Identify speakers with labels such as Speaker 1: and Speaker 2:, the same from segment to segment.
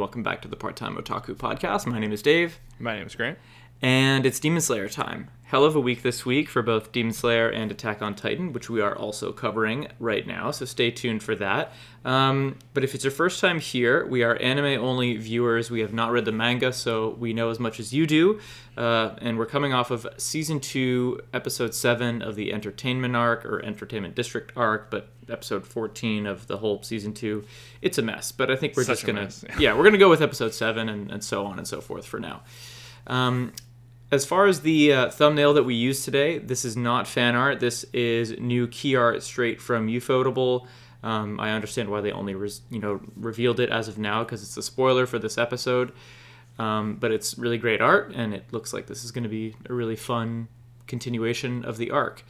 Speaker 1: welcome back to the Part Time Otaku Podcast. My name is Dave,
Speaker 2: My name is Grant.
Speaker 1: And it's Demon Slayer time. Hell of a week this week for both Demon Slayer and Attack on Titan, which we are also covering right now, so stay tuned for that. Um, but if it's your first time here, we are anime only viewers. We have not read the manga, so we know as much as you do. Uh, and we're coming off of season 2, episode 7 of the Entertainment arc, or Entertainment District arc, but episode 14 of the whole season 2. It's a mess, but I think we're
Speaker 2: Such
Speaker 1: just going to.
Speaker 2: mess, yeah.
Speaker 1: Yeah, we're going to go with episode 7 and, and so on and so forth for now. Um, as far as the uh, thumbnail that we use today, this is not fan art. This is new key art straight from Ufotable. Um, I understand why they only you know revealed it as of now because it's a spoiler for this episode. Um, but it's really great art, and it looks like this is going to be a really fun continuation of the arc.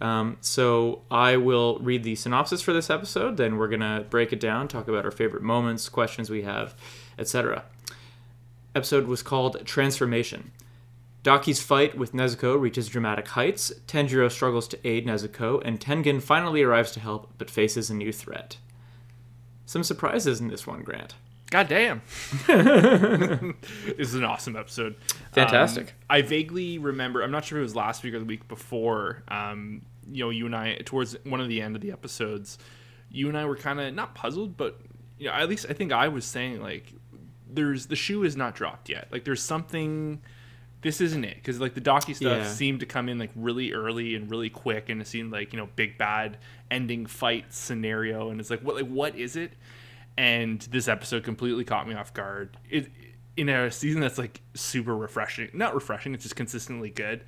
Speaker 1: Um, so I will read the synopsis for this episode. Then we're gonna break it down, talk about our favorite moments, questions we have, etc. Episode was called Transformation. Daki's fight with Nezuko reaches dramatic heights. Tanjiro struggles to aid Nezuko, and Tengen finally arrives to help, but faces a new threat. Some surprises in this one, Grant.
Speaker 2: God damn. this is an awesome episode.
Speaker 1: Fantastic.
Speaker 2: Um, I vaguely remember, I'm not sure if it was last week or the week before, um, you know, you and I, towards one of the end of the episodes, you and I were kind of not puzzled, but, you know, at least I think I was saying, like, there's the shoe is not dropped yet. Like, there's something. This isn't it because like the Daki stuff
Speaker 1: Yeah.
Speaker 2: seemed to come in like really early and really quick, and it seemed like you know big bad ending fight scenario, and it's like what like what is it? and this episode completely caught me off guard. It in a season that's like super refreshing, not refreshing, it's just consistently good.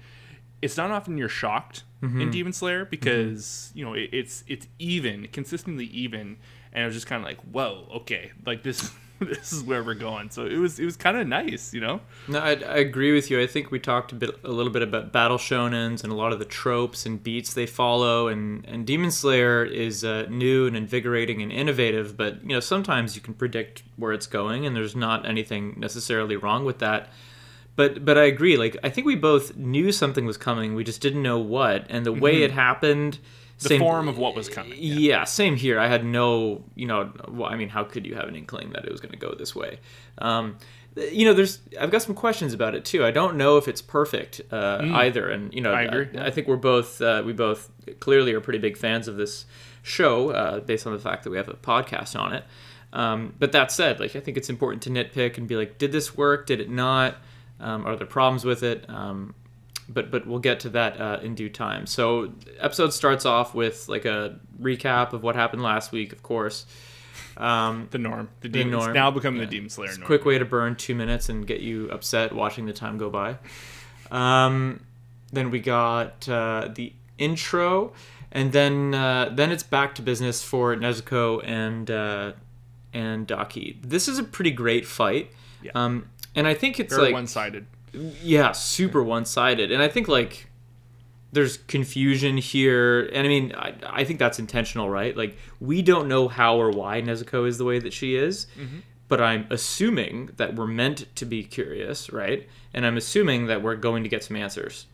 Speaker 2: It's not often you're shocked in mm-hmm. Demon Slayer mm-hmm. because you know it, it's it's even, consistently even, and I was just kind of like, whoa, okay, like this this is where we're going. So it was it was kind of nice, you know.
Speaker 1: No, I, I agree with you. I think we talked a bit, a little bit about battle shonens and a lot of the tropes and beats they follow, and and Demon Slayer is uh, new and invigorating and innovative. But you know, sometimes you can predict where it's going, and there's not anything necessarily wrong with that. But but I agree. Like I think we both knew something was coming. We just didn't know what, and the way it happened.
Speaker 2: The form of what was coming. Yeah.
Speaker 1: Yeah, same here. I had no, you know, well, I mean, how could you have an inkling that it was going to go this way? Um, you know, there's, I've got some questions about it too. I don't know if it's perfect uh, either, and you know,
Speaker 2: Mm. I agree,
Speaker 1: I, think we're both, uh, we both clearly are pretty big fans of this show, uh, based on the fact that we have a podcast on it. Um, but that said, like, I think it's important to nitpick and be like, did this work? Did it not? Um, are there problems with it? Um, but but we'll get to that uh, in due time. So episode starts off with like a recap of what happened last week, of course. Um,
Speaker 2: The norm. The demon.
Speaker 1: norm.
Speaker 2: Now become
Speaker 1: Yeah.
Speaker 2: the Demon Slayer norm.
Speaker 1: quick way to burn two minutes and get you upset watching the time go by. Um, then we got uh, the intro, and then uh, then it's back to business for Nezuko and uh, and Daki. This is a pretty great fight.
Speaker 2: Yeah.
Speaker 1: Um, and I think it's
Speaker 2: Very
Speaker 1: like
Speaker 2: one-sided.
Speaker 1: Yeah, super one-sided, and I think like there's confusion here, and I mean, I, I think that's intentional, right? Like we don't know how or why Nezuko is the way that she is, but I'm assuming that we're meant to be curious, right? And I'm assuming that we're going to get some answers.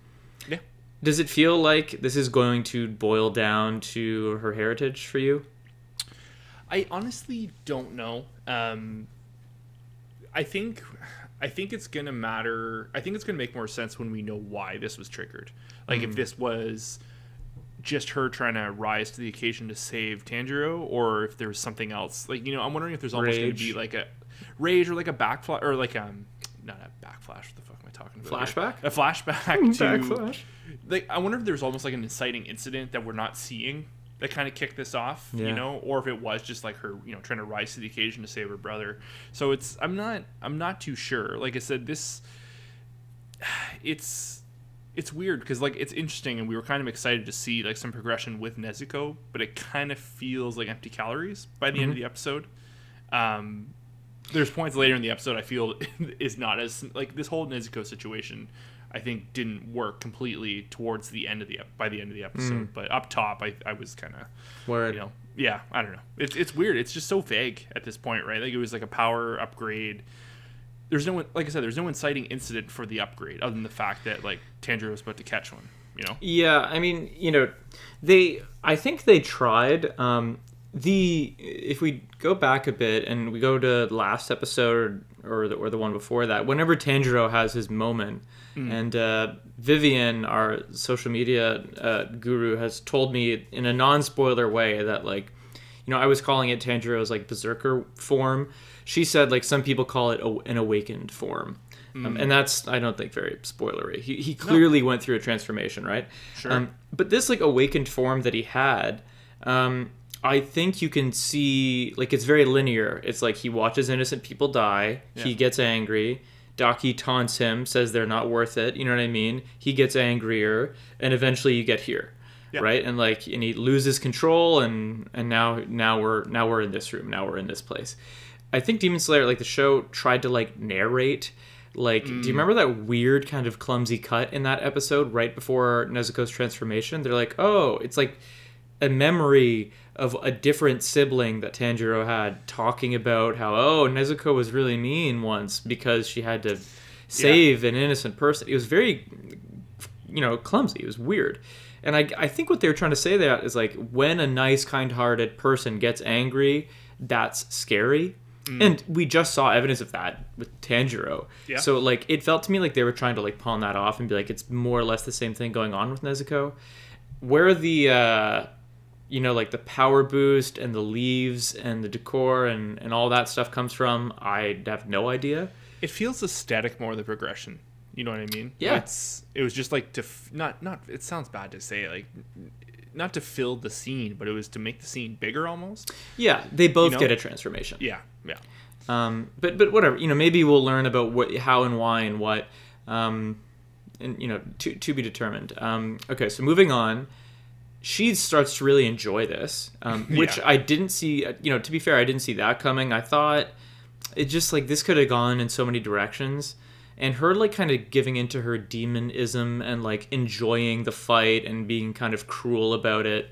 Speaker 2: Yeah.
Speaker 1: Does it feel like this is going to boil down to her heritage for you?
Speaker 2: I honestly don't know. Um, I think, I think it's gonna matter. I think it's gonna make more sense when we know why this was triggered. Like if this was just her trying to rise to the occasion to save Tanjiro, or if there was something else. Like you know, I'm wondering if there's almost gonna be like a rage or like a backflash or like um, not a backflash. What the fuck am I talking about? here?
Speaker 1: Flashback?
Speaker 2: A flashback to
Speaker 1: Backflash?
Speaker 2: like I wonder if there's almost like an inciting incident that we're not seeing that kind of kicked this off,
Speaker 1: Yeah.
Speaker 2: you know, or if it was just like her, you know, trying to rise to the occasion to save her brother. So it's I'm not I'm not too sure. Like I said, this it's it's weird because like it's interesting and we were kind of excited to see like some progression with Nezuko, but it kind of feels like empty calories by the end of the episode. Um, there's points later in the episode I feel is not as like this whole Nezuko situation. I think didn't work completely towards the end of the by the end of the episode, but up top I, I was kind of you know yeah I don't know. It's it's weird. It's just so vague at this point right? Like it was like a power upgrade. There's no like I said there's no inciting incident for the upgrade other than the fact that like Tanjiro was about to catch one you know?
Speaker 1: Yeah, I mean, you know, they. I think they tried. Um, the if we go back a bit and we go to last episode or the, or the one before that, whenever Tanjiro has his moment, and uh, Vivian, our social media uh, guru, has told me in a non-spoiler way that like, you know, I was calling it Tanjiro's like berserker form. She said like some people call it a, an awakened form. Um, and that's I don't think very spoilery. He, he clearly went through a transformation, right?
Speaker 2: Sure.
Speaker 1: Um, but this like awakened form that he had, um, I think you can see like it's very linear. It's like he watches innocent people die. He gets angry. Daki taunts him, says they're not worth it. You know what I mean? He gets angrier, and eventually you get here,
Speaker 2: Yeah.
Speaker 1: right? And like, and he loses control, and and now now we're now we're in this room. Now we're in this place. I think Demon Slayer, like the show, tried to like narrate. Like, do you mm. remember that weird kind of clumsy cut in that episode right before Nezuko's transformation? They're like, oh, it's like a memory of a different sibling that Tanjiro had talking about how oh Nezuko was really mean once because she had to save an innocent person. It was very you know clumsy. It was weird. And I, I think what they were trying to say that is like when a nice kind-hearted person gets angry, that's scary. And we just saw evidence of that with Tanjiro.
Speaker 2: Yeah.
Speaker 1: So like it felt to me like they were trying to like pawn that off and be like it's more or less the same thing going on with Nezuko. Where the uh you know like the power boost and the leaves and the decor and and all that stuff comes from, I have no idea.
Speaker 2: It feels aesthetic more than progression. You know what I mean?
Speaker 1: Yeah.
Speaker 2: It's it was just like to f- not not. It sounds bad to say like not to fill the scene, but it was to make the scene bigger almost.
Speaker 1: Yeah, they both
Speaker 2: know?
Speaker 1: get a transformation.
Speaker 2: Yeah, yeah.
Speaker 1: Um, but but whatever, you know, maybe we'll learn about what, how and why and what, um, and you know, to to be determined. Um, okay, so moving on, she starts to really enjoy this, um, which
Speaker 2: Yeah.
Speaker 1: I didn't see. You know, to be fair, I didn't see that coming. I thought it just like this could have gone in so many directions. And her like kind of giving into her demonism and like enjoying the fight and being kind of cruel about it,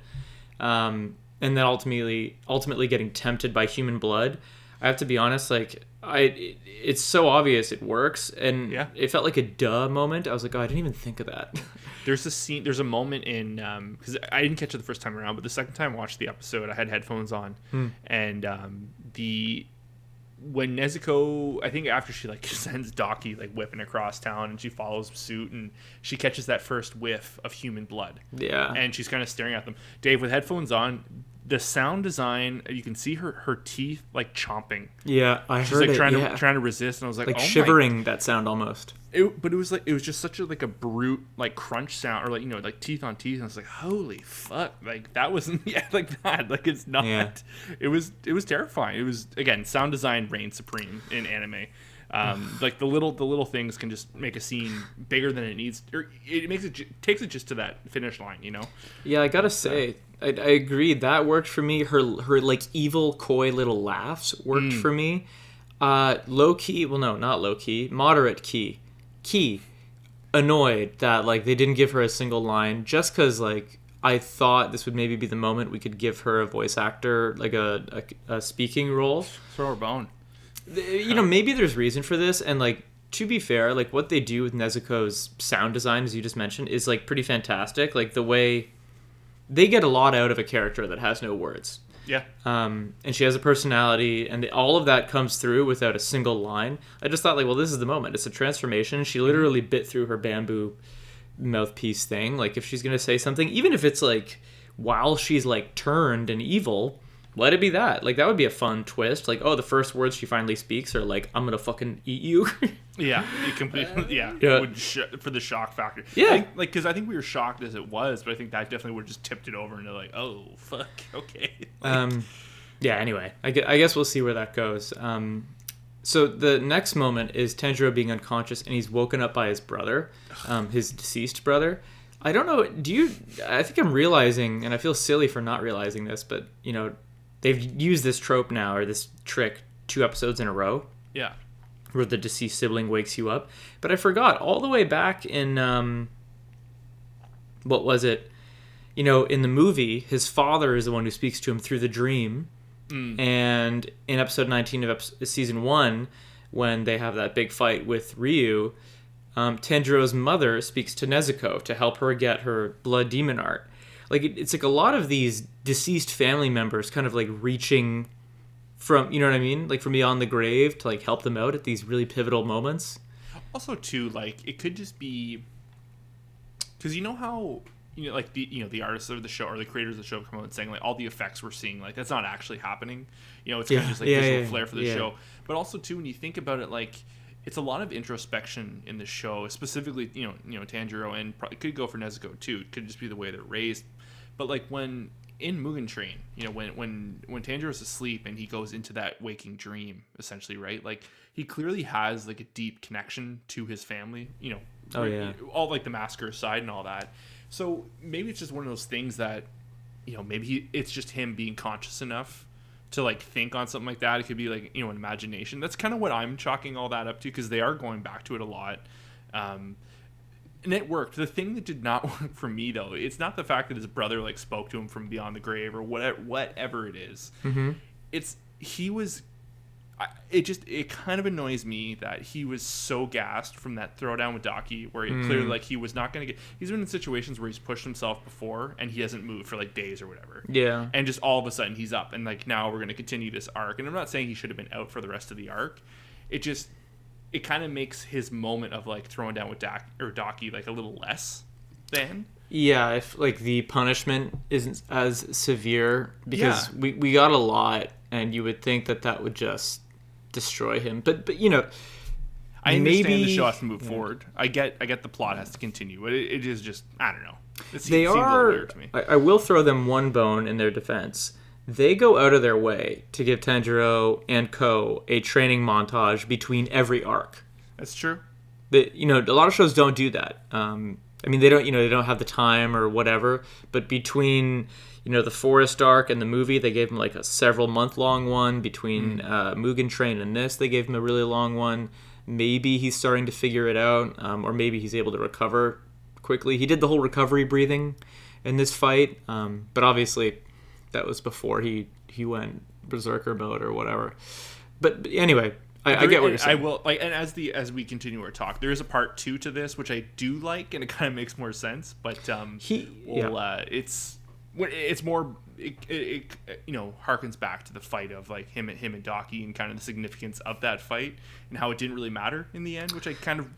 Speaker 1: um, and then ultimately ultimately getting tempted by human blood. I have to be honest, like I, it, it's so obvious it works, and
Speaker 2: Yeah.
Speaker 1: it felt like a duh moment. I was like, oh, I didn't even think of that.
Speaker 2: There's a scene. There's a moment in because I didn't catch it the first time around, but the second time I watched the episode, I had headphones on, and um, the when Nezuko, I think after she like sends Daki like whipping across town, and she follows suit, and she catches that first whiff of human blood,
Speaker 1: yeah,
Speaker 2: and she's kind of staring at them. Dave with headphones on, the sound design, you can see her her teeth like chomping.
Speaker 1: yeah, I
Speaker 2: She's
Speaker 1: heard
Speaker 2: like
Speaker 1: it.
Speaker 2: trying
Speaker 1: yeah.
Speaker 2: to trying to resist, and I was like,
Speaker 1: like
Speaker 2: oh my
Speaker 1: shivering that sound almost.
Speaker 2: it, but it was like it was just such a like a brute like crunch sound or like you know like teeth on teeth and I was like holy fuck like that wasn't yeah like that like it's not
Speaker 1: Yeah.
Speaker 2: it was it was terrifying it was again sound design reigns supreme in anime um, like the little the little things can just make a scene bigger than it needs or it makes it takes it just to that finish line you know
Speaker 1: Yeah, I gotta say, I, I agree. That worked for me. Her her like evil, coy little laughs worked for me. Uh, low key, well, no, not low key, moderate key, key. Annoyed that like they didn't give her a single line, just because like I thought this would maybe be the moment we could give her a voice actor, like a, a, a speaking role
Speaker 2: throw her bone
Speaker 1: you know maybe there's reason for this and like to be fair like what they do with nezuko's sound design as you just mentioned is like pretty fantastic like the way they get a lot out of a character that has no words.
Speaker 2: Yeah.
Speaker 1: Um, and she has a personality and all of that comes through without a single line. I just thought like well this is the moment. It's a transformation. She literally bit through her bamboo mouthpiece thing. Like if she's gonna say something even if it's like while she's like turned and evil let it be that. Like that would be a fun twist. Like oh the first words she finally speaks are like i'm gonna fucking eat you
Speaker 2: Yeah, it completely. Yeah,
Speaker 1: Yeah.
Speaker 2: Would sh- for the shock factor.
Speaker 1: Yeah.
Speaker 2: I think, like because I think we were shocked as it was, but I think that definitely would have just tipped it over into like, oh fuck, okay. Like,
Speaker 1: um, yeah. Anyway, I gue- I guess we'll see where that goes. Um, so the next moment is Tanjiro being unconscious and he's woken up by his brother, um, his deceased brother. I don't know. Do you? I think I'm realizing, and I feel silly for not realizing this, but you know, they've used this trope now or this trick two episodes in a row
Speaker 2: yeah,
Speaker 1: where the deceased sibling wakes you up. But I forgot all the way back in um, what was it? You know, in the movie, his father is the one who speaks to him through the dream. And in episode 19 of episode, season one, when they have that big fight with Rui, um, Tanjiro's mother speaks to Nezuko to help her get her blood demon art. like it, it's like a lot of these deceased family members kind of like reaching from you know what I mean, like from beyond the grave to like help them out at these really pivotal moments.
Speaker 2: Also, too, like it could just be because you know how you know, like the you know the artists of the show or the creators of the show come out and saying like all the effects we're seeing, like that's not actually happening. You know, it's kind of just like
Speaker 1: yeah,
Speaker 2: visual
Speaker 1: yeah,
Speaker 2: flair for the
Speaker 1: yeah.
Speaker 2: show. But also too, when you think about it, like it's a lot of introspection in the show, specifically you know you know Tanjiro and pro- it could go for Nezuko too. It could just be the way they're raised. But like when in Mugen Train, you know, when when when Tanjiro's asleep and he goes into that waking dream, essentially, right? Like he clearly has like a deep connection to his family. You know,
Speaker 1: Oh, yeah.
Speaker 2: all like the massacre side and all that. So maybe it's just one of those things that, you know, maybe he, it's just him being conscious enough to like think on something like that. It could be like you know an imagination. That's kind of what I'm chalking all that up to because they are going back to it a lot. Um, and it worked. The thing that did not work for me though, it's not the fact that his brother like spoke to him from beyond the grave or whatever whatever it is. Mm-hmm. It's he was. I, it just it kind of annoys me that he was so gassed from that throwdown with Daki, where he clearly mm. like he was not going to get. He's been in situations where he's pushed himself before and he hasn't moved for like days or whatever
Speaker 1: Yeah.
Speaker 2: and just all of a sudden he's up and like now we're going to continue this arc and i'm not saying he should have been out for the rest of the arc it just it kind of makes his moment of like throwing down with Dak or Daki like a little less than
Speaker 1: Yeah, if like the punishment isn't as severe because
Speaker 2: Yeah.
Speaker 1: we, we got a lot and you would think that that would just destroy him. But but you know,
Speaker 2: I understand the
Speaker 1: Maybe-
Speaker 2: show has to move forward. I get I get the plot has to continue, but it, it is just I don't know.
Speaker 1: They
Speaker 2: seems little
Speaker 1: are
Speaker 2: weird to me.
Speaker 1: I, I will throw them one bone in their defense. They go out of their way to give Tanjiro and Co a training montage between every arc.
Speaker 2: That's true.
Speaker 1: that you know a lot of shows don't do that. Um, i mean they don't you know they don't have the time or whatever but between you know the forest arc and the movie they gave him like a several month long one. Between uh, mugen train and this they gave him a really long one. Maybe he's starting to figure it out um, or maybe he's able to recover quickly. He did the whole recovery breathing in this fight um, but obviously that was before he he went berserker mode or whatever but, but anyway I, I get what you're saying
Speaker 2: I will like, and as the as we continue our talk, there is a part two to this, which I do like, and it kind of makes more sense. But um,
Speaker 1: He-
Speaker 2: well,
Speaker 1: yeah.
Speaker 2: uh, it's it's more, it, it, it you know harkens back to the fight of like him and him and Daki and kind of the significance of that fight and how it didn't really matter in the end, which I kind of,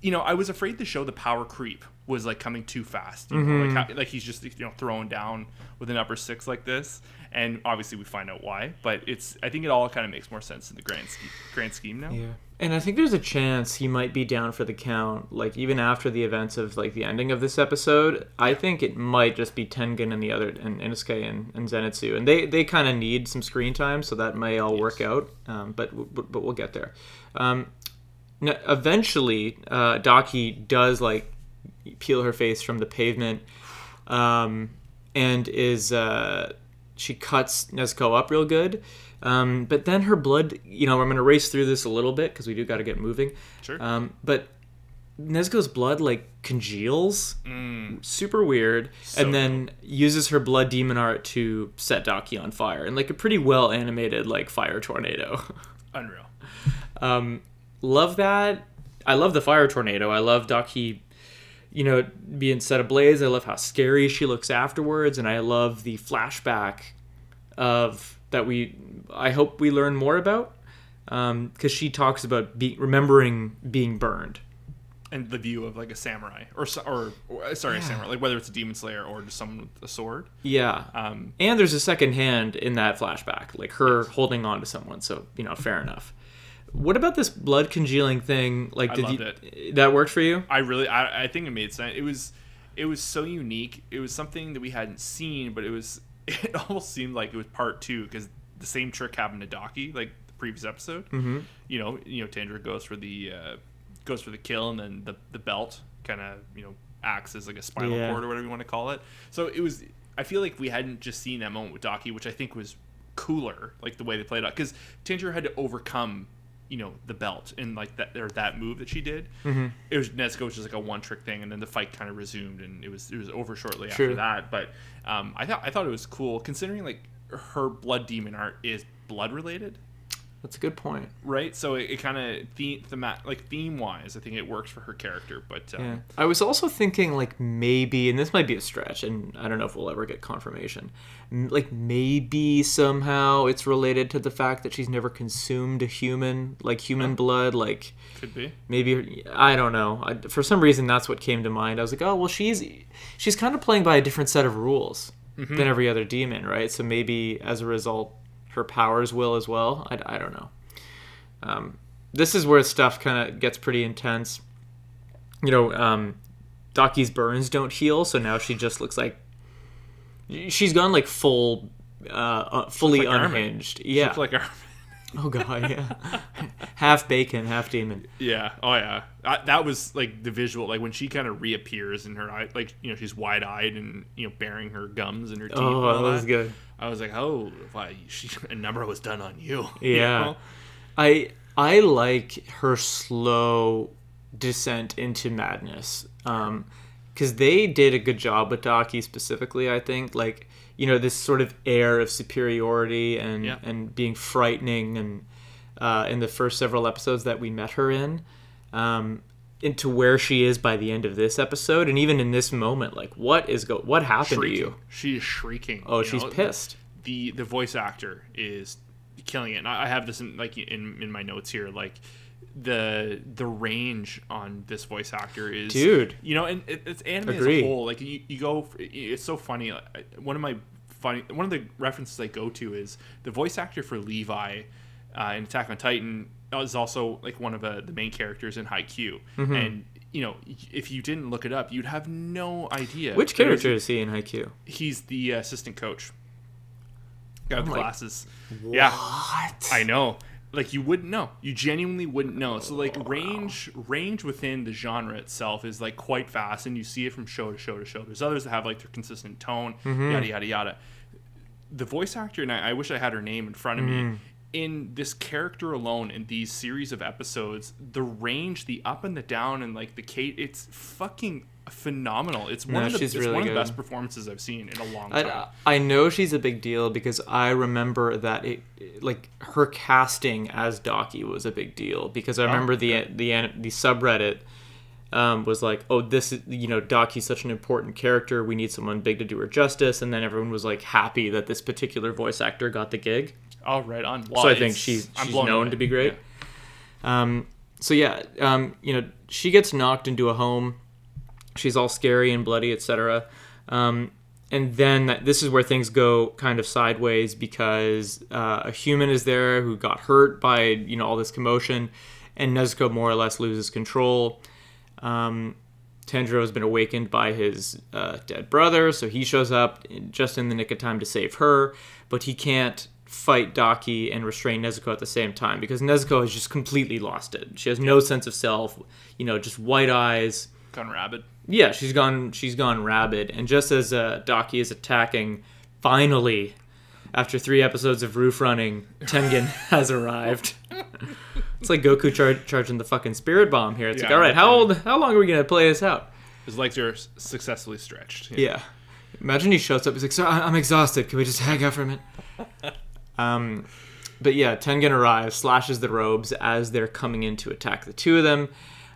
Speaker 2: you know, I was afraid to show the power creep was like coming too fast. You know, like, how, like he's just you know throwing down with an upper six like this, and obviously we find out why. But it's I think it all kind of makes more sense in the grand scheme, grand scheme now.
Speaker 1: Yeah. And I think there's a chance he might be down for the count, like even after the events of like the ending of this episode. I think it might just be Tengen and the other and Inosuke and, and Zenitsu, and they they kind of need some screen time, so that may all work out. Um, but, but but we'll get there. Um, n- eventually, uh, Daki does like peel her face from the pavement, um, and is uh, she cuts Nezuko up real good. Um, but then her blood, you know, I'm going to race through this a little bit because we do got to get moving.
Speaker 2: Sure.
Speaker 1: Um, but Nezuko's blood like congeals, super weird,
Speaker 2: So
Speaker 1: and then uses her blood demon art to set Daki on fire, and like a pretty well animated like fire tornado.
Speaker 2: Unreal.
Speaker 1: Um, love that. I love the fire tornado. I love Daki, you know, being set ablaze. I love how scary she looks afterwards, and I love the flashback of that we. I hope we learn more about because she talks about be, remembering being burned.
Speaker 2: And the view of like a samurai, or or, or sorry, a samurai, like whether it's a demon slayer or just someone with a sword.
Speaker 1: Yeah.
Speaker 2: Um,
Speaker 1: and there's a second hand in that flashback, like her holding on to someone. So you know, fair enough. What about this blood congealing thing? Like,
Speaker 2: I
Speaker 1: did you that worked for you?
Speaker 2: I really, I, I think it made sense. It was, it was so unique. It was something that we hadn't seen, but it was, it almost seemed like it was part two because the same trick happened to Daki, like the previous episode. Mm-hmm. You know, you know, Tandra goes for the, uh, goes for the kill, and then the the belt kind of, you know, acts as like a spinal
Speaker 1: Yeah.
Speaker 2: cord or whatever you want to call it. So it was. I feel like we hadn't just seen that moment with Daki, which I think was cooler, like the way they played it out, because Tanjiro had to overcome, you know, the belt and like that or that move that she did. Mm-hmm. It was Nezuko was just like a one trick thing, and then the fight kind of resumed, and it was it was over shortly
Speaker 1: True.
Speaker 2: after that. But um, I thought I thought it was cool considering like her blood demon art is blood related.
Speaker 1: That's a good point.
Speaker 2: right? So it, it kind of theme, thema- like theme wise, I think it works for her character. But um,
Speaker 1: Yeah. I was also thinking like maybe, and this might be a stretch, and I don't know if we'll ever get confirmation. m- Like maybe somehow it's related to the fact that she's never consumed a human, like human blood. Like
Speaker 2: could be.
Speaker 1: maybe I don't know. I, for some reason, that's what came to mind. I was like, oh well, she's she's kind of playing by a different set of rules than every other demon, right? So maybe as a result, her powers will as well. I, I don't know. Um, this is where stuff kind of gets pretty intense. You know, um, Daki's burns don't heal, so now she just looks like she's gone like full, uh, uh fully
Speaker 2: like Armin.
Speaker 1: unhinged. Yeah.
Speaker 2: Looks like our.
Speaker 1: oh god, yeah. half bacon, half demon.
Speaker 2: Yeah. Oh yeah. I, that was like the visual, like when she kind of reappears in her eye, like you know she's wide eyed and you know bearing her gums and her teeth.
Speaker 1: Oh,
Speaker 2: and
Speaker 1: that was good.
Speaker 2: I was like, oh, why? She a number was done on you. you
Speaker 1: Yeah.
Speaker 2: know?
Speaker 1: I I like her slow descent into madness. Um cuz they did a good job with Daki specifically, I think. Like, you know, this sort of air of superiority and
Speaker 2: Yeah.
Speaker 1: and being frightening and uh, in the first several episodes that we met her in. Um into where she is by the end of this episode and even in this moment like what is go what happened to you
Speaker 2: She is shrieking.
Speaker 1: oh she's
Speaker 2: know?
Speaker 1: pissed
Speaker 2: the the voice actor is killing it. And I have this in like in in my notes here, like the the range on this voice actor is
Speaker 1: Dude.
Speaker 2: You know, and it, it's anime as a whole. Like you, you go, it's so funny. One of my funny one of the references I go to is the voice actor for Levi uh, in Attack on Titan is also like one of uh, the main characters in Haikyuu.
Speaker 1: Mm-hmm.
Speaker 2: And you know, if you didn't look it up, you'd have no idea.
Speaker 1: which character is he in Haikyuu
Speaker 2: He's the assistant coach. Guy with
Speaker 1: Oh
Speaker 2: glasses. Yeah, I know. Like you wouldn't know. You genuinely wouldn't know. So like range range within the genre itself is like quite fast, and you see it from show to show to show. There's others that have like their consistent tone,
Speaker 1: Mm-hmm.
Speaker 2: yada yada yada. The voice actor, and I, I wish I had her name in front of
Speaker 1: Mm.
Speaker 2: me. In this character alone, in these series of episodes, the range, the up and the down, and like the Kate, it's fucking phenomenal. It's one
Speaker 1: No,
Speaker 2: of the, it's
Speaker 1: really
Speaker 2: one of the best performances I've seen in a long time.
Speaker 1: I, I know she's a big deal because I remember that it like her casting as Daki was a big deal because I remember the the the subreddit um, was like oh this is you know Daki's such an important character. We need someone big to do her justice. And then everyone was like happy that this particular voice actor got the gig
Speaker 2: Oh, right on. Well,
Speaker 1: so I think she's she's known
Speaker 2: away.
Speaker 1: to be great.
Speaker 2: Yeah.
Speaker 1: Um, so yeah, um, you know, she gets knocked into a home. She's all scary and bloody, etc. Um, and then that, this is where things go kind of sideways because uh, a human is there who got hurt by you know all this commotion, and Nezuko more or less loses control. Um, Tanjiro has been awakened by his uh, dead brother, so he shows up just in the nick of time to save her, but he can't fight Daki and restrain Nezuko at the same time because Nezuko has just completely lost it. She has no sense of self, you know, just white eyes.
Speaker 2: Gone rabid.
Speaker 1: Yeah, she's gone. She's gone rabid, and just as uh, Daki is attacking, finally, after three episodes of roof running, Tengen has arrived. it's like Goku char- charging the fucking spirit bomb here. It's like, all right, how old? How long are we gonna play this out?
Speaker 2: His legs are successfully stretched.
Speaker 1: Yeah. Imagine he shows up. He's like, "Sir, I'm exhausted. Can we just hang out for a minute?" um, but yeah, Tengen arrives, slashes the robes as they're coming in to attack the two of them,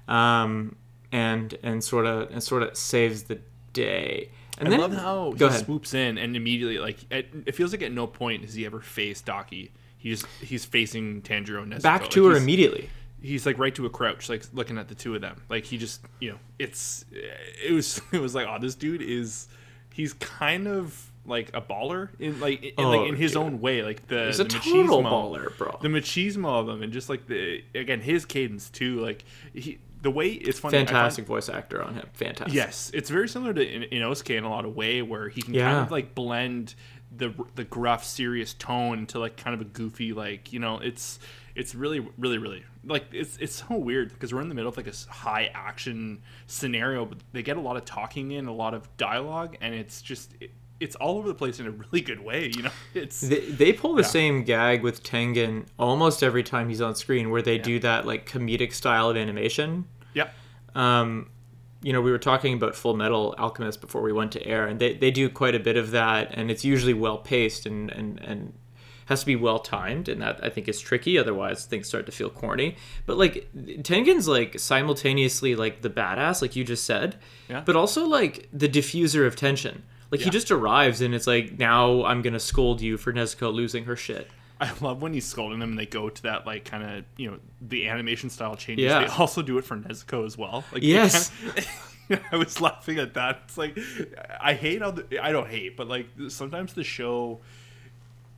Speaker 1: um, and and sort of and sort of saves the day. And
Speaker 2: I
Speaker 1: then
Speaker 2: love how he
Speaker 1: ahead.
Speaker 2: swoops in and immediately like it, it feels like at no point has he ever faced Daki. He's he's facing Tanjiro and Nezuko.
Speaker 1: back
Speaker 2: Like,
Speaker 1: to her immediately.
Speaker 2: He's like right to a crouch, like looking at the two of them. Like he just you know, it's it was it was like oh this dude is he's kind of like a baller in like in,
Speaker 1: Oh,
Speaker 2: like in oh, his
Speaker 1: dude.
Speaker 2: own way. Like the
Speaker 1: He's a
Speaker 2: the
Speaker 1: total baller, bro.
Speaker 2: The machismo of them and just like the again his cadence too. Like he the way it's funny. I find-
Speaker 1: Fantastic voice actor on him. Fantastic.
Speaker 2: Yes, it's very similar to in- Inosuke in a lot of way, where he can kind of like blend the the gruff, serious tone to like kind of a goofy, like you know, it's it's really, really, really like it's it's so weird because we're in the middle of like a high action scenario, but they get a lot of talking in, a lot of dialogue, and it's just it, it's all over the place in a really good way. You know, it's
Speaker 1: They, they pull the
Speaker 2: Yeah.
Speaker 1: same gag with Tengen almost every time he's on screen, where they do that like comedic style of animation.
Speaker 2: yeah,
Speaker 1: um, you know, we were talking about Full Metal Alchemist before we went to air, and they, they do quite a bit of that, and it's usually well paced and, and, and has to be well timed, and that I think is tricky. Otherwise, things start to feel corny. But like Tengen's like simultaneously like the badass, like you just said,
Speaker 2: Yeah.
Speaker 1: but also like the diffuser of tension. Like he just arrives and it's like now I'm gonna scold you for Nezuko losing her shit.
Speaker 2: I love when he's scolding them and they go to that like kind of you know the animation style changes.
Speaker 1: Yeah.
Speaker 2: They also do it for Nezuko as well. Like
Speaker 1: Yes.
Speaker 2: I was laughing at that. It's like I hate how the, I don't hate, but like sometimes the show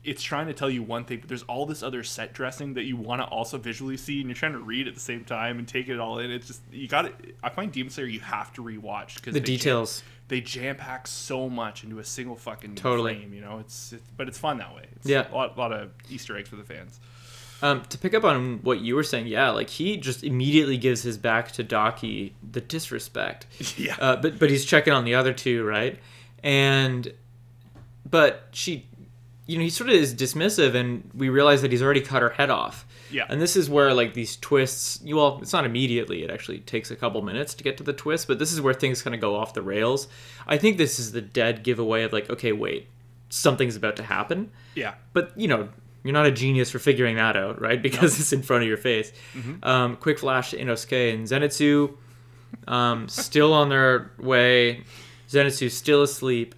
Speaker 2: it's trying to tell you one thing, but there's all this other set dressing that you want to also visually see, and you're trying to read at the same time and take it all in. It's just you got to I find Demon Slayer you have to rewatch because
Speaker 1: The details.
Speaker 2: they jam pack so much into a single fucking
Speaker 1: Totally.
Speaker 2: frame. You know, it's, it's but it's fun that way. It's
Speaker 1: Yeah.
Speaker 2: a lot, lot of Easter eggs for the fans.
Speaker 1: Um, to pick up on what you were saying, yeah, like he just immediately gives his back to Daki, the disrespect.
Speaker 2: Yeah.
Speaker 1: Uh, but but he's checking on the other two, right? And but she, you know, he sort of is dismissive, and we realize that he's already cut her head off.
Speaker 2: Yeah.
Speaker 1: And this is where like these twists. Well, it's not immediately. It actually takes a couple minutes to get to the twist, but this is where things kind of go off the rails. I think this is the dead giveaway of like, okay, wait, something's about to happen
Speaker 2: Yeah.
Speaker 1: but you know you're not a genius for figuring that out right because it's in front of your face um, quick flash to inosuke and zenitsu um, still on their way zenitsu still asleep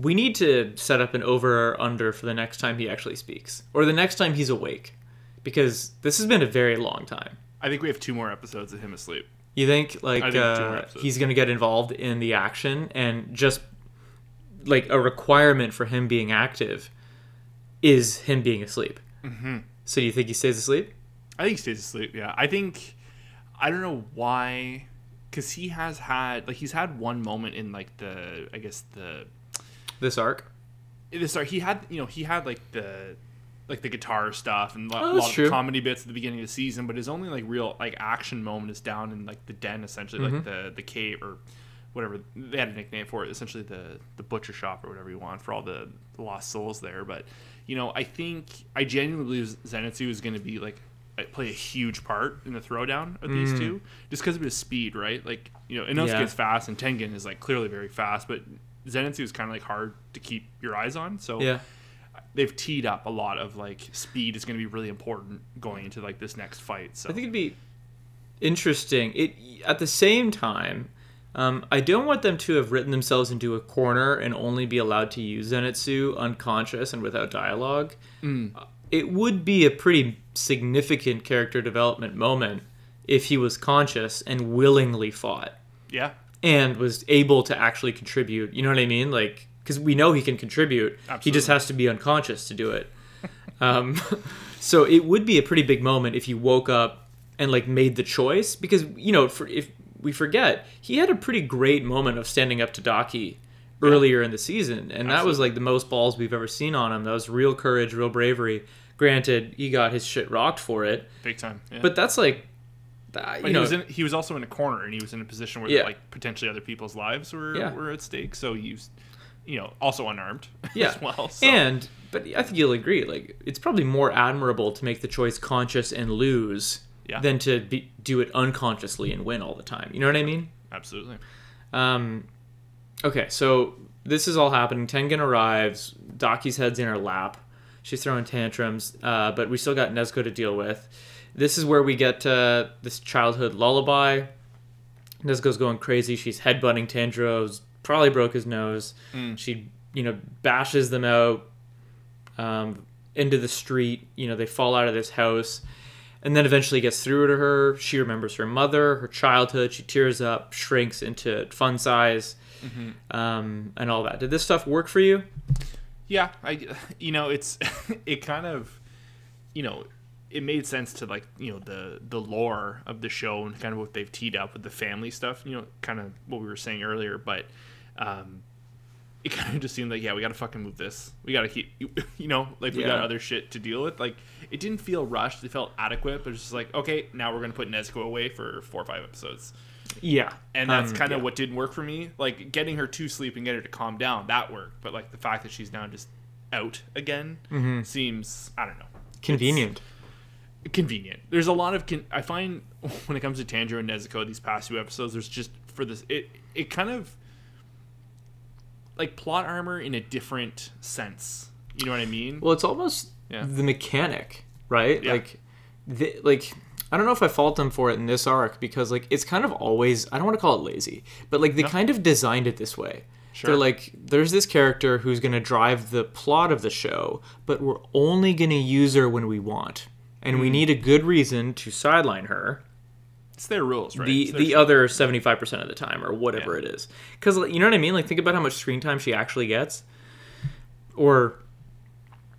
Speaker 1: we need to set up an over or under for the next time he actually speaks or the next time he's awake because this has been a very long time
Speaker 2: I think we have two more episodes of him asleep.
Speaker 1: you think like
Speaker 2: think
Speaker 1: uh, he's gonna get involved in the action and just like a requirement for him being active is him being asleep. Mm-hmm. So do you think he stays asleep?
Speaker 2: I think he stays asleep. Yeah. I think I don't know why, because he has had like he's had one moment in like the I guess the
Speaker 1: This arc.
Speaker 2: the start he had you know he had like the like the guitar stuff and a
Speaker 1: Oh,
Speaker 2: lot,
Speaker 1: that's
Speaker 2: lot
Speaker 1: true.
Speaker 2: of comedy bits at the beginning of the season but his only like real like action moment is down in like the den essentially
Speaker 1: Mm-hmm.
Speaker 2: like the the cave or whatever they had a nickname for it essentially the the butcher shop or whatever you want for all the, lost souls there but you know i think i genuinely believe zenitsu is going to be like play a huge part in the throwdown of these two just because of his speed right like you know inosuke
Speaker 1: Mm. Yeah.
Speaker 2: is fast and tengen is like clearly very fast but zenitsu is kind of like hard to keep your eyes on so
Speaker 1: Yeah.
Speaker 2: they've teed up a lot of like speed is going to be really important going into like this next fight. So
Speaker 1: I think it'd be interesting. It at the same time, um, I don't want them to have written themselves into a corner and only be allowed to use Zenitsu unconscious and without dialogue. Uh, It would be a pretty significant character development moment if he was conscious and willingly fought
Speaker 2: yeah,
Speaker 1: and was able to actually contribute. You know what I mean? Like, because we know he can contribute. He just has to be unconscious to do it. um, so it would be a pretty big moment if he woke up and like made the choice. Because you know, for, if we forget, he had a pretty great moment of standing up to Daki earlier in the season, and that was like the most balls we've ever seen on him. That was real courage, real bravery. Granted, he got his shit rocked for it,
Speaker 2: big time. Yeah.
Speaker 1: but that's like, uh, you
Speaker 2: But he
Speaker 1: know,
Speaker 2: was in, he was also in a corner and he was in a position where
Speaker 1: Yeah.
Speaker 2: like potentially other people's lives were
Speaker 1: Yeah.
Speaker 2: were at stake. So was, you know, also unarmed
Speaker 1: yeah.
Speaker 2: as well. So.
Speaker 1: And but I think you'll agree, like it's probably more admirable to make the choice conscious and lose
Speaker 2: Yeah.
Speaker 1: than to be, do it unconsciously and win all the time. You know what I mean?
Speaker 2: absolutely.
Speaker 1: Um, okay, so this is all happening. Tengen arrives. Daki's head's in her lap. She's throwing tantrums, uh, but we still got Nezuko to deal with. This is where we get uh, this childhood lullaby. Nezuko's going crazy. She's headbutting Tandros. Probably broke his nose. She, you know, bashes them out um, into the street. You know, they fall out of this house. And then eventually gets through to her. She remembers her mother, her childhood. She tears up, shrinks into fun size, um, and all that. Did this stuff work for you?
Speaker 2: Yeah, I you know it's it kind of you know it made sense to like you know the the lore of the show and kind of what they've teed up with the family stuff. You know, kind of what we were saying earlier, but um, it kind of just seemed like yeah, we got to fucking move this. We got to keep you know like we got other shit to deal with. Like it didn't feel rushed. It felt adequate, but it's just like okay, now we're gonna put Nezuko away for four or five episodes.
Speaker 1: Yeah,
Speaker 2: And that's
Speaker 1: Um,
Speaker 2: kind of
Speaker 1: yeah.
Speaker 2: what didn't work for me. Like getting her to sleep and get her to calm down, that worked. But like the fact that she's now just out again seems I don't know
Speaker 1: convenient.
Speaker 2: Convenient. There's a lot of con- I find when it comes to Tanjiro and Nezuko these past few episodes, there's just for this it it kind of like plot armor in a different sense. You know what I mean?
Speaker 1: Well, it's almost
Speaker 2: Yeah.
Speaker 1: the mechanic, right?
Speaker 2: Yeah.
Speaker 1: Like, the, like I don't know if I fault them for it in this arc because like it's kind of always I don't want to call it lazy, but like they kind of designed it this way.
Speaker 2: Sure.
Speaker 1: They're like, there's this character who's going to drive the plot of the show, but we're only going to use her when we want, and
Speaker 2: Hmm.
Speaker 1: we need a good reason to sideline her
Speaker 2: It's their rules, right?
Speaker 1: the the other 75% of the time or whatever
Speaker 2: Yeah.
Speaker 1: it is because you know what i mean like think about how much screen time she actually gets or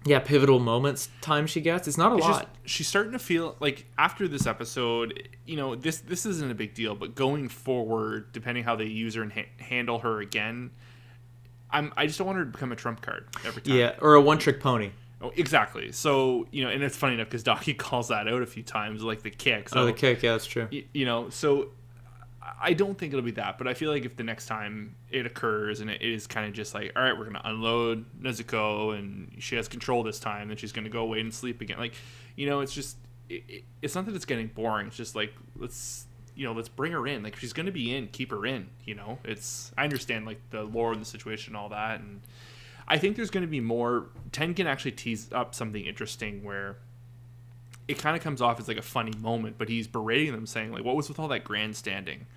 Speaker 1: yeah pivotal moments time she gets it's not a
Speaker 2: It's
Speaker 1: lot
Speaker 2: just she's starting to feel like after this episode, you know, this this isn't a big deal, but going forward, depending how they use her and ha- handle her again, I'm I just don't want her to become a trump card every time.
Speaker 1: yeah or a one trick pony
Speaker 2: Oh, exactly. So you know, and it's funny enough because Daki calls that out a few times, like the kick. So
Speaker 1: oh the kick yeah that's true
Speaker 2: y- you know, so I don't think it'll be that, but I feel like if the next time it occurs and it is kind of just like, all right, we're gonna unload Nezuko and she has control this time, then she's gonna go away and sleep again. Like, you know, it's just it, it- it's not that it's getting boring. It's just like let's you know let's bring her in. Like she's gonna be in, keep her in. You know, it's I understand like the lore and the situation and all that, and I think there's gonna be more. Ten can actually tease up something interesting where it kind of comes off as like a funny moment, but he's berating them, saying like, "What was with all that grandstanding,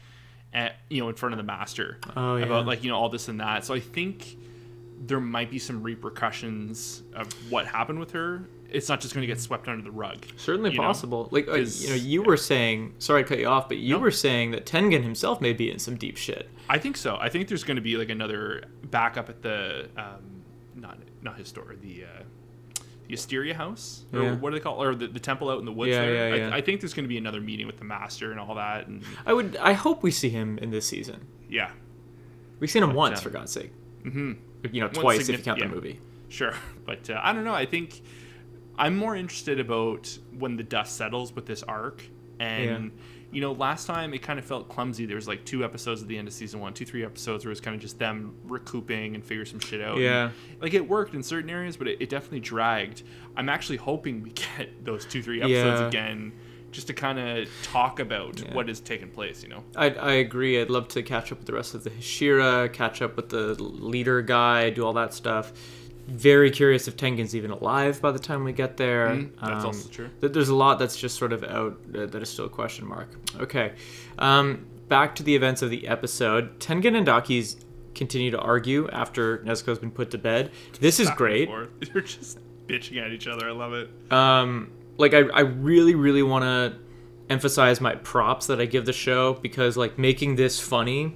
Speaker 2: at you know, in front of the master
Speaker 1: Oh, yeah.
Speaker 2: about like you know all this and that." So I think there might be some repercussions of what happened with her. It's not just going to get swept under the rug.
Speaker 1: certainly
Speaker 2: you know?
Speaker 1: possible like uh, you know you
Speaker 2: yeah.
Speaker 1: were saying sorry to cut you off but you
Speaker 2: No.
Speaker 1: were saying that tengen himself may be in some deep shit
Speaker 2: I think so. I think there's going to be like another backup at the um, not not his store, the uh, the Wisteria house, or
Speaker 1: Yeah.
Speaker 2: what do they call, or the, the temple out in the woods.
Speaker 1: Yeah,
Speaker 2: there.
Speaker 1: yeah,
Speaker 2: I,
Speaker 1: yeah.
Speaker 2: I think there's going to be another meeting with the master and all that, and
Speaker 1: i would i hope we see him in this season
Speaker 2: yeah,
Speaker 1: we've seen him
Speaker 2: But,
Speaker 1: once
Speaker 2: uh,
Speaker 1: for god's sake
Speaker 2: hmm
Speaker 1: you know twice if you count
Speaker 2: yeah.
Speaker 1: the movie
Speaker 2: Sure, but uh, I don't know. I think I'm more interested about when the dust settles with this arc, and you know, last time it kind of felt clumsy. There was like two episodes at the end of season one, two three episodes where it was kind of just them recouping and figure some shit out.
Speaker 1: Yeah.
Speaker 2: And, like it worked in certain areas, but it, it definitely dragged. I'm actually hoping we get those two three episodes
Speaker 1: Yeah.
Speaker 2: again. Just to kind of talk about
Speaker 1: Yeah.
Speaker 2: what has taken place, you know.
Speaker 1: I, I agree. I'd love to catch up with the rest of the Hashira, catch up with the leader guy, do all that stuff. Very curious if Tengen's even alive by the time we get there.
Speaker 2: Mhm, that's
Speaker 1: Um,
Speaker 2: also true.
Speaker 1: th- There's a lot that's just sort of out uh, that is still a question mark. Okay, um, back to the events of the episode. Tengen and Daki's continue to argue after Nezuko's been put to bed. This is great.
Speaker 2: They're just bitching at each other. I love it.
Speaker 1: um, like I, I really really want to emphasize my props that I give the show because like making this funny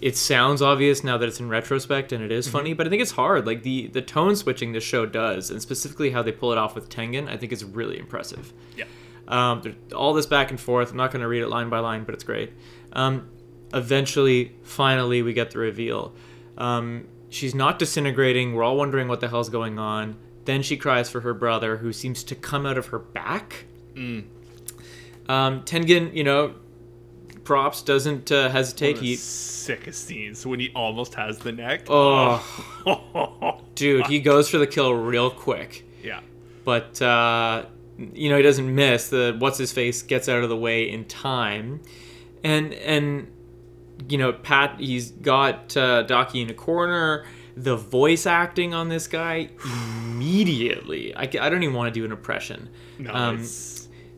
Speaker 1: it sounds obvious now that it's in retrospect and it is funny but I think it's hard. Like the the tone switching this show does and specifically how they pull it off with Tengen I think is really impressive.
Speaker 2: Yeah.
Speaker 1: um, all this back and forth I'm not going to read it line by line but it's great. Um, eventually finally we get the reveal. Um, she's not disintegrating we're all wondering what the hell's going on. Then she cries for her brother who seems to come out of her back.
Speaker 2: Mm.
Speaker 1: um, Tengen, you know, props doesn't uh, hesitate. He,
Speaker 2: sickest scenes when he almost has the neck.
Speaker 1: oh, dude, he goes for the kill real quick,
Speaker 2: yeah.
Speaker 1: but uh, you know he doesn't miss. The what's his face gets out of the way in time, and and you know Pat, he's got uh, Daki in a corner. The voice acting on this guy immediately. I, I don't even want to do an impression.
Speaker 2: No,
Speaker 1: Um,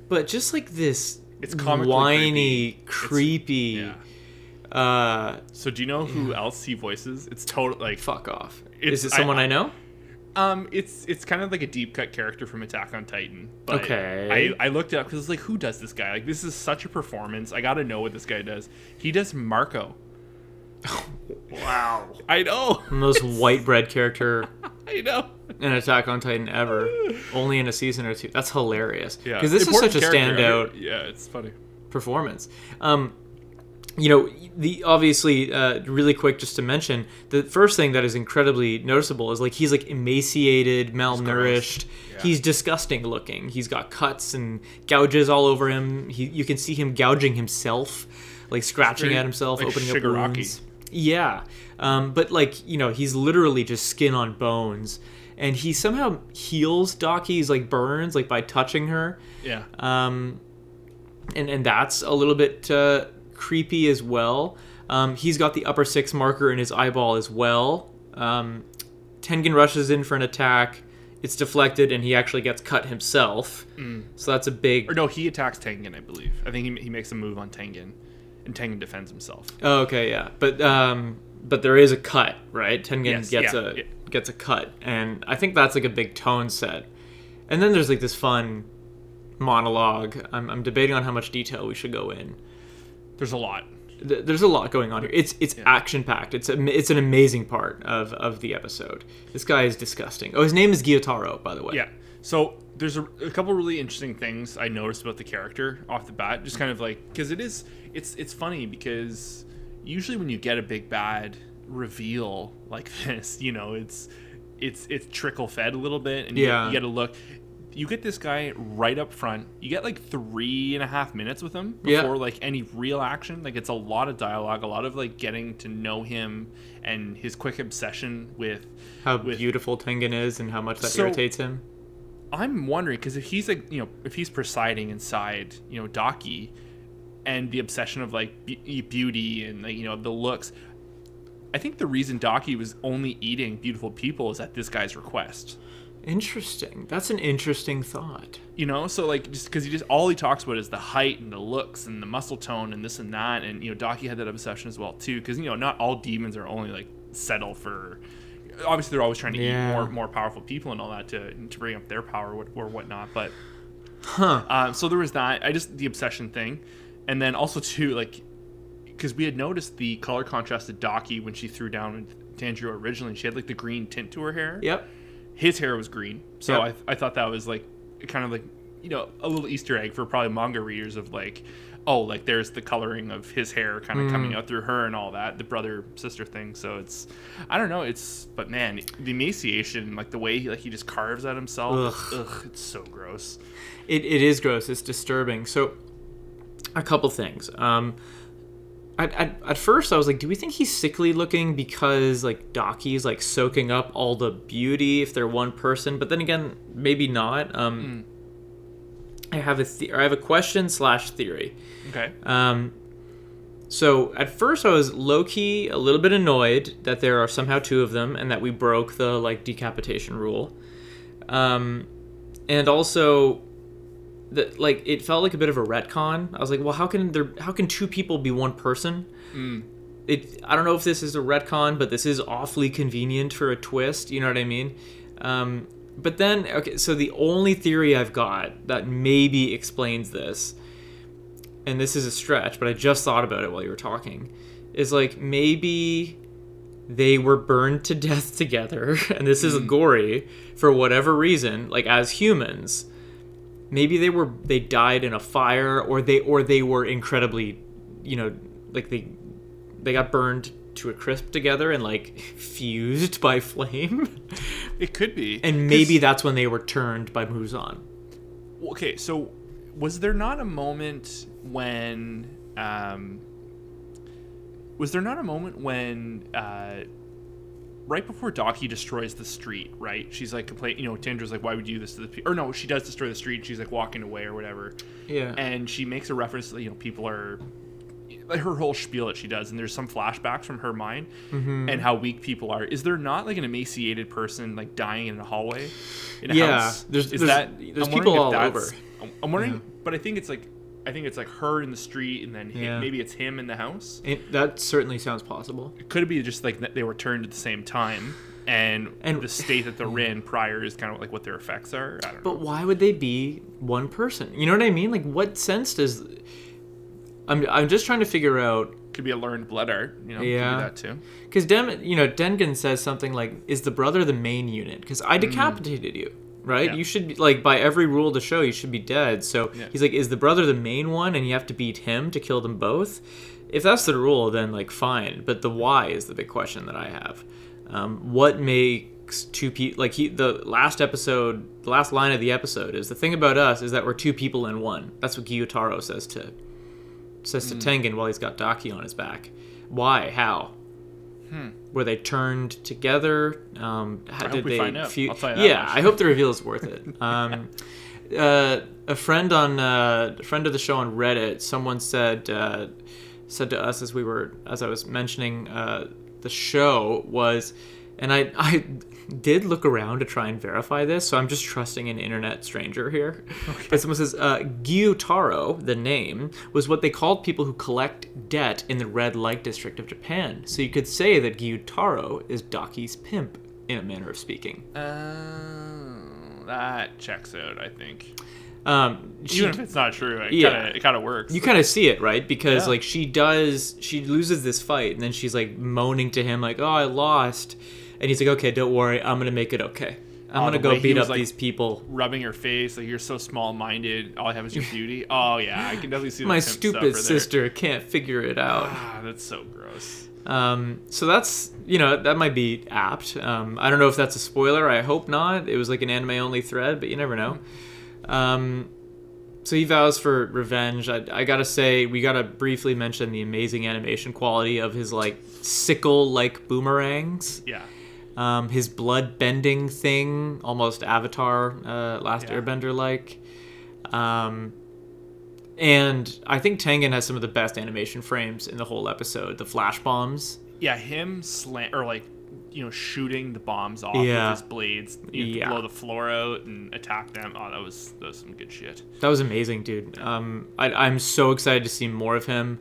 Speaker 1: but just like this
Speaker 2: It's comically
Speaker 1: whiny,
Speaker 2: creepy.
Speaker 1: creepy.
Speaker 2: yeah.
Speaker 1: Uh,
Speaker 2: So do you know who else he voices? It's total like
Speaker 1: fuck off. Is it someone I, know?
Speaker 2: um it's it's kind of like a deep cut character from Attack on Titan. But
Speaker 1: Okay.
Speaker 2: I I looked it up because it's like who does this guy? Like this is such a performance. I got to know what this guy does. He does Marco.
Speaker 1: Wow.
Speaker 2: I know.
Speaker 1: Most white bread character
Speaker 2: I know.
Speaker 1: An Attack on Titan ever. Only in a season or two. That's hilarious.
Speaker 2: Yeah.
Speaker 1: Because this is such a standout
Speaker 2: mean, yeah, it's funny.
Speaker 1: performance. Um, you know, the obviously uh, really quick just to mention the first thing that is incredibly noticeable is like he's like emaciated, malnourished.
Speaker 2: Yeah.
Speaker 1: He's disgusting looking. He's got cuts and gouges all over him. He, you can see him gouging himself, like scratching
Speaker 2: very,
Speaker 1: at himself,
Speaker 2: like,
Speaker 1: opening up
Speaker 2: Shigaraki.
Speaker 1: wounds. Yeah, um, but like you know, he's literally just skin on bones, and he somehow heals Daki's like burns like by touching her
Speaker 2: Yeah.
Speaker 1: um, and and that's a little bit uh, creepy as well. Um, he's got the upper six marker in his eyeball as well. Um, Tengen rushes in for an attack. it's deflected and he actually gets cut himself. So that's a big.
Speaker 2: Or no, he attacks Tengen, I believe. I think he, he makes a move on Tengen, and Tengen defends himself.
Speaker 1: Oh, okay, yeah, but um, but there is a cut, right? Tengen
Speaker 2: Yes,
Speaker 1: gets
Speaker 2: yeah,
Speaker 1: a
Speaker 2: yeah.
Speaker 1: gets a cut, and I think that's like a big tone set. And then there's like this fun monologue. I'm, I'm debating on how much detail we should go in.
Speaker 2: There's a lot.
Speaker 1: There's a lot going on here. It's it's action packed. It's a, it's an amazing part of, of the episode. This guy is disgusting. Oh, his name is Gyutaro, by the way.
Speaker 2: Yeah. So there's a, a couple really interesting things I noticed about the character off the bat. Just kind of like because it is it's it's funny because usually when you get a big bad reveal like this, you know, it's it's it's trickle fed a little bit, and you,
Speaker 1: Yeah.
Speaker 2: you get a look. You get this guy right up front. You get like three and a half minutes with him
Speaker 1: Yeah.
Speaker 2: before like any real action. Like it's a lot of dialogue, a lot of like getting to know him and his quick obsession with
Speaker 1: How
Speaker 2: with-
Speaker 1: beautiful Tengen is and how much that
Speaker 2: So-
Speaker 1: irritates him.
Speaker 2: I'm wondering because if he's like you know if he's presiding inside you know Daki, and the obsession of like be- beauty and like you know the looks, I think the reason Daki was only eating beautiful people is at this guy's request.
Speaker 1: Interesting. That's an interesting thought.
Speaker 2: You know, so like just because he just all he talks about is the height and the looks and the muscle tone and this and that, and you know Daki had that obsession as well too. Because you know not all demons are only like settle for. Obviously, they're always trying to
Speaker 1: Yeah.
Speaker 2: eat more more powerful people and all that to to bring up their power or, or whatnot. But
Speaker 1: Huh.
Speaker 2: Um, so there was that. I just the obsession thing, and then also too like because we had noticed the color contrast of Daki when she threw down Tanjiro originally. She had like the green tint to her hair.
Speaker 1: Yep.
Speaker 2: His hair was green, so
Speaker 1: Yep.
Speaker 2: I I thought that was like kind of like you know a little Easter egg for probably manga readers of like. Oh, like there's the coloring of his hair kind of mm. coming out through her and all that, the brother sister thing. So it's, I don't know, it's, but man, the emaciation, like the way he like he just carves at himself, ugh it's so gross.
Speaker 1: It, it is gross. It's disturbing. So, a couple things. Um, at, at, at first, I was like, do we think he's sickly looking because like Daki's like soaking up all the beauty if they're one person? But then again, maybe not. Um, I have a the- I have a question slash theory.
Speaker 2: Okay.
Speaker 1: Um, so at first I was low key a little bit annoyed that there are somehow two of them and that we broke the like decapitation rule. Um, and also that like it felt like a bit of a retcon. I was like, well, how can there? How can two people be one person? It. I don't know if this is a retcon, but this is awfully convenient for a twist. You know what I mean? Um, but then, okay, so the only theory I've got that maybe explains this, and this is a stretch, but I just thought about it while you were talking, is like maybe they were burned to death together, and this is gory for whatever reason, like as humans. Maybe they were they died in a fire, or they or they were incredibly, you know, like they they got burned to a crisp together and like fused by flame,
Speaker 2: It could be.
Speaker 1: and maybe that's when they were turned by Muzan.
Speaker 2: okay, so was there not a moment when um was there not a moment when uh right before Daki destroys the street, right? She's like complaining, you know, Tanjiro's like, why would you do this to the people? Or no, she does destroy the street. And she's like walking away or whatever.
Speaker 1: Yeah.
Speaker 2: And she makes a reference that, you know, people are, like her whole spiel that she does. And there's some flashbacks from her mind
Speaker 1: Mm-hmm.
Speaker 2: and how weak people are. Is there not like an emaciated person like dying in a hallway? In a
Speaker 1: Yeah,
Speaker 2: house?
Speaker 1: there's-
Speaker 2: Is
Speaker 1: there's-
Speaker 2: that,
Speaker 1: there's people all
Speaker 2: that's-
Speaker 1: over.
Speaker 2: I'm- I'm wondering,
Speaker 1: Yeah.
Speaker 2: but I think it's like, I think it's like her in the street and then him, maybe it's him in the house.
Speaker 1: It, that certainly sounds possible.
Speaker 2: It could be just like that they were turned at the same time. And,
Speaker 1: And-
Speaker 2: the state that they're in prior is kind of like what their effects are. I don't know.
Speaker 1: But why would they be one person? You know what I mean? Like, what sense does? I'm I'm just trying to figure out
Speaker 2: Could be a learned blood art. You know,
Speaker 1: Yeah.
Speaker 2: that too.
Speaker 1: because Dem, you know, Tengen says something like, "Is the brother the main unit?" Because I mm. decapitated you, right?
Speaker 2: Yeah.
Speaker 1: You should be like by every rule of the show, you should be dead. So
Speaker 2: Yeah.
Speaker 1: he's like, "Is the brother the main one, and you have to beat him to kill them both?" If that's the rule, then like fine. But the why is the big question that I have. Um, what makes two people like he the last episode, the last line of the episode is the thing about us is that we're two people in one. That's what Gyutaro says to says to
Speaker 2: Mm.
Speaker 1: Tengen while he's got Daki on his back. Why? How? Were they turned together? Um, how,
Speaker 2: Hmm.
Speaker 1: Did they?
Speaker 2: find out. I'll tell you
Speaker 1: yeah,
Speaker 2: much.
Speaker 1: I hope the reveal is worth it. Um, uh, a friend on uh, a friend of the show on Reddit, someone said uh, said to us as we were as I was mentioning uh, the show was, and I I did look around to try and verify this, so I'm just trusting an internet stranger here. But someone says uh, Gyutaro, the name, was what they called people who collect debt in the red light district of Japan. So you could say that Gyutaro is Daki's pimp, in a manner of speaking.
Speaker 2: Uh, that checks out, I think.
Speaker 1: Um, she,
Speaker 2: Even if it's not true, it
Speaker 1: Yeah.
Speaker 2: kind of it kind of works.
Speaker 1: you kind of see it, right? Because
Speaker 2: Yeah.
Speaker 1: like she does, she loses this fight, and then she's like moaning to him, like, "Oh, I lost," and he's like, "Okay, don't worry, I'm gonna make it okay. I'm
Speaker 2: Oh,
Speaker 1: gonna go beat up
Speaker 2: like,
Speaker 1: these people."
Speaker 2: rubbing her face like you're so small-minded. All I have is your beauty. Oh yeah, I can definitely see the
Speaker 1: My stupid
Speaker 2: there.
Speaker 1: sister can't figure it out.
Speaker 2: Ah, that's so gross.
Speaker 1: Um, so that's you know that might be apt. Um, I don't know if that's a spoiler. I hope not. It was like an anime only thread, but you never know. Um, so he vows for revenge. I, I gotta say, we gotta briefly mention the amazing animation quality of his like sickle like boomerangs.
Speaker 2: Yeah.
Speaker 1: Um, his blood bending thing, almost Avatar, uh, Last
Speaker 2: Yeah.
Speaker 1: Airbender like. Um, and I think Tengen has some of the best animation frames in the whole episode. The flash bombs.
Speaker 2: Yeah, him slam or like you know shooting the bombs off
Speaker 1: Yeah.
Speaker 2: with his blades, you know,
Speaker 1: Yeah.
Speaker 2: blow the floor out and attack them. Oh, that was that was some good shit.
Speaker 1: That was amazing, dude. Um, I, I'm so excited to see more of him.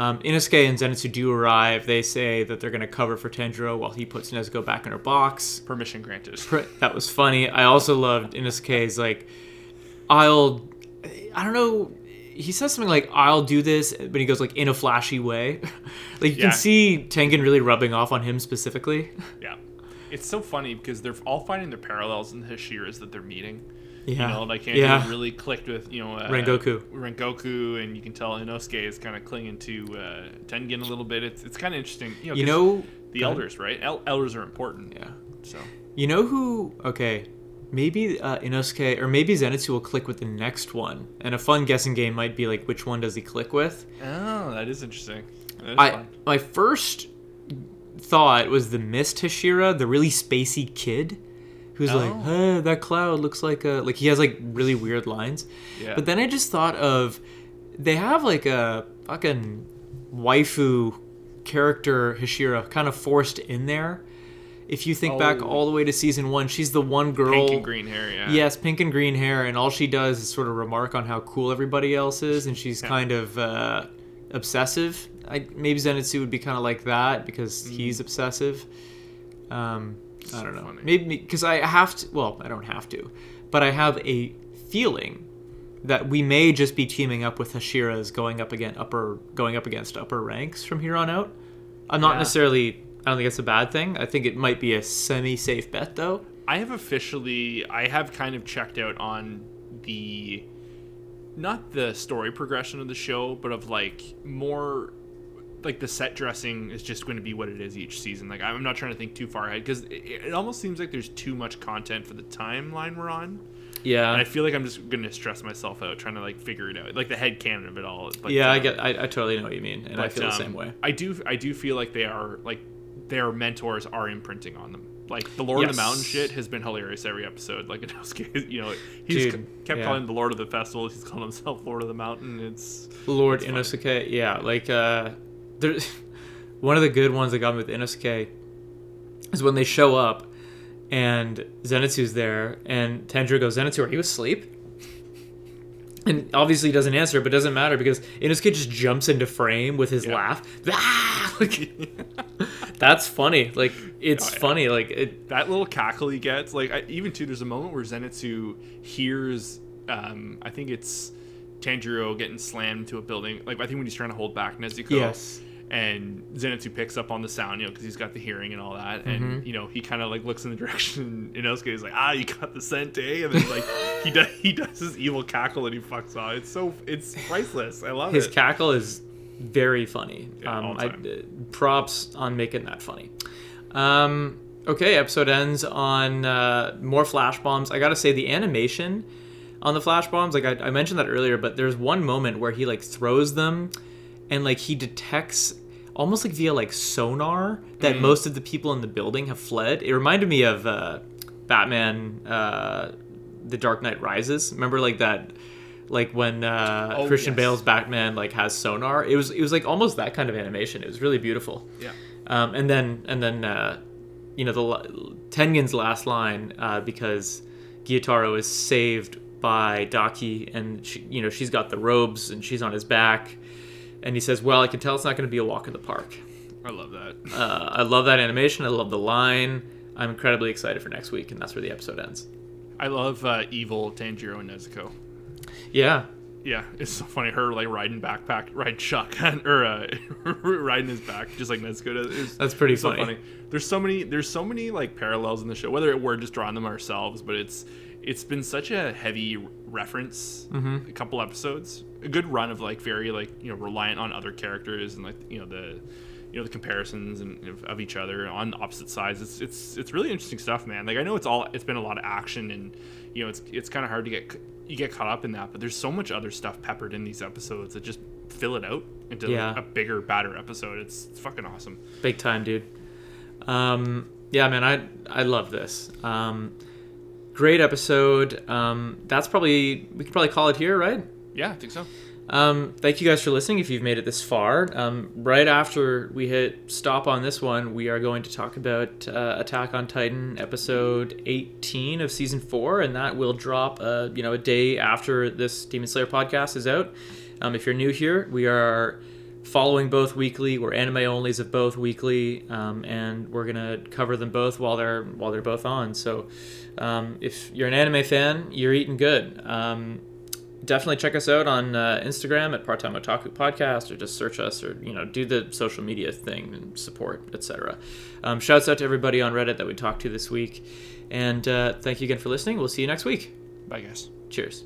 Speaker 1: Um, Inosuke and Zenitsu do arrive. They say that they're going to cover for Tanjiro while he puts Nezuko back in her box.
Speaker 2: Permission granted.
Speaker 1: That was funny. I also loved Inosuke's like, I'll, I don't know. He says something like, "I'll do this," but he goes like in a flashy way. like you
Speaker 2: Yeah.
Speaker 1: can see Tengen really rubbing off on him specifically.
Speaker 2: Yeah. It's so funny because they're all finding their parallels in the Hashiras that they're meeting.
Speaker 1: Yeah,
Speaker 2: You know, like Andrew
Speaker 1: yeah.
Speaker 2: really clicked with, you know, uh,
Speaker 1: Rengoku.
Speaker 2: Rengoku, and you can tell Inosuke is kind of clinging to uh, Tengen a little bit. It's, it's kind of interesting. You know,
Speaker 1: You know,
Speaker 2: the elders, right? El- elders are important.
Speaker 1: Yeah.
Speaker 2: So
Speaker 1: You know who? Okay, maybe uh, Inosuke or maybe Zenitsu will click with the next one, and a fun guessing game might be like which one does he click with?
Speaker 2: oh, that is interesting. That is
Speaker 1: I
Speaker 2: fun.
Speaker 1: my first thought was the Mist Hashira, the really spacey kid, who's like,
Speaker 2: Oh.
Speaker 1: "Hey, that cloud looks like a like he has like really weird lines."
Speaker 2: Yeah.
Speaker 1: But then I just thought of they have like a fucking waifu character Hashira kind of forced in there. If you think back
Speaker 2: Oh.
Speaker 1: all the way to season one, she's the one girl.
Speaker 2: Pink and green hair. Yeah.
Speaker 1: Yes, pink and green hair, and all she does is sort of remark on how cool everybody else is, and she's
Speaker 2: Yeah.
Speaker 1: kind of uh, obsessive. I, maybe Zenitsu would be kind of like that because he's obsessive. Um, I don't know.
Speaker 2: Funny.
Speaker 1: Maybe because I have to. Well, I don't have to, but I have a feeling that we may just be teaming up with Hashira's going up against upper going up against upper ranks from here on out. I'm not
Speaker 2: Yeah.
Speaker 1: necessarily. I don't think it's a bad thing. I think it might be a semi-safe bet though.
Speaker 2: I have officially, I have kind of checked out on the, not the story progression of the show, but of like more, like the set dressing is just going to be what it is each season. Like I'm not trying to think too far ahead because it, it almost seems like there's too much content for the timeline we're on,
Speaker 1: Yeah.
Speaker 2: and I feel like I'm just going to stress myself out trying to like figure it out, like the head canon of it all. But,
Speaker 1: yeah, I
Speaker 2: um,
Speaker 1: get. I, I totally know what you mean, and I
Speaker 2: but,
Speaker 1: feel the
Speaker 2: um,
Speaker 1: same way.
Speaker 2: I do. I do feel like they are like their mentors are imprinting on them. Like the Lord of the Mountain shit has been hilarious every episode. Like Inosuke, you know, he's
Speaker 1: Dude,
Speaker 2: c- kept
Speaker 1: yeah.
Speaker 2: calling the Lord of the Festival. He's calling himself Lord of the Mountain. It's
Speaker 1: Lord. Inosuke, yeah, like uh, there. One of the good ones that got me with Inosuke is when they show up, and Zenitsu's there, and Tanjiro goes, "Zenitsu, are you asleep?" And obviously he doesn't answer, but it doesn't matter because Inosuke just jumps into frame with his
Speaker 2: Yeah.
Speaker 1: laugh. Ah! That's funny. Like it's
Speaker 2: Oh, yeah.
Speaker 1: funny. Like it.
Speaker 2: that little cackle he gets. Like I, even too, there's a moment where Zenitsu hears. Um, I think it's Tanjiro getting slammed to a building. Like I think when he's trying to hold back Nezuko.
Speaker 1: Yes.
Speaker 2: And Zenitsu picks up on the sound, you know, because he's got the hearing and all that, and
Speaker 1: Mm-hmm.
Speaker 2: you know, he kind of like looks in the direction Inosuke is like, ah, you got the scent, eh? And then like he does he does his evil cackle and he fucks off. It's so it's priceless. I love
Speaker 1: His
Speaker 2: it.
Speaker 1: cackle is very funny.
Speaker 2: Yeah,
Speaker 1: um, I, uh, props on making that funny. Um, okay, episode ends on uh, more flash bombs. I gotta say the animation on the flash bombs, like I, I mentioned that earlier, but there's one moment where he like throws them, and like he detects almost like via like sonar that
Speaker 2: Mm.
Speaker 1: most of the people in the building have fled. It reminded me of uh, Batman, uh, The Dark Knight Rises. Remember like that. Like when uh,
Speaker 2: Oh,
Speaker 1: Christian
Speaker 2: yes.
Speaker 1: Bale's Batman like has sonar, it was it was like almost that kind of animation. It was really beautiful.
Speaker 2: yeah.
Speaker 1: Um, and then and then uh, you know the Tengen's last line uh, because Gyutaro is saved by Daki, and she, you know she's got the robes and she's on his back, and he says, "Well, I can tell it's not going to be a walk in the park."
Speaker 2: I love that.
Speaker 1: Uh, I love that animation. I love the line. I'm incredibly excited for next week, and that's where the episode ends.
Speaker 2: I love uh, evil Tanjiro and Nezuko.
Speaker 1: Yeah,
Speaker 2: Yeah, it's so funny. Her like riding backpack, riding shotgun, or uh, riding his back, just like Nezuko does. It's,
Speaker 1: That's pretty
Speaker 2: it's so
Speaker 1: funny.
Speaker 2: There's so many. There's so many like parallels in the show. Whether we're just drawing them ourselves, but it's it's been such a heavy reference.
Speaker 1: Mm-hmm.
Speaker 2: A couple episodes, a good run of like very like you know reliant on other characters and like you know the you know the comparisons and of, of each other on opposite sides. It's it's it's really interesting stuff, man. Like I know it's all it's been a lot of action and you know it's it's kind of hard to get you get caught up in that, but there's so much other stuff peppered in these episodes that just fill it out into like, a bigger, badder episode. It's, it's fucking awesome.
Speaker 1: big time, dude. Um, yeah, man, I I love this. Um, great episode. Um, that's probably we could probably call it here, right?
Speaker 2: Yeah, I think so.
Speaker 1: Um, thank you guys for listening. If you've made it this far, um, right after we hit stop on this one, we are going to talk about uh, Attack on Titan episode 18 of season four, and that will drop, uh, you know, a day after this Demon Slayer podcast is out. Um, if you're new here, we are following both weekly. We're anime onlys of both weekly, um, and we're gonna cover them both while they're while they're both on. So, um, if you're an anime fan, you're eating good. Definitely check us out on uh, Instagram at Part Time Otaku Podcast, or just search us, or you know, do the social media thing and support, etc. Um, shouts out to everybody on Reddit that we talked to this week, and uh, thank you again for listening. We'll see you next week.
Speaker 2: Bye, guys.
Speaker 1: Cheers.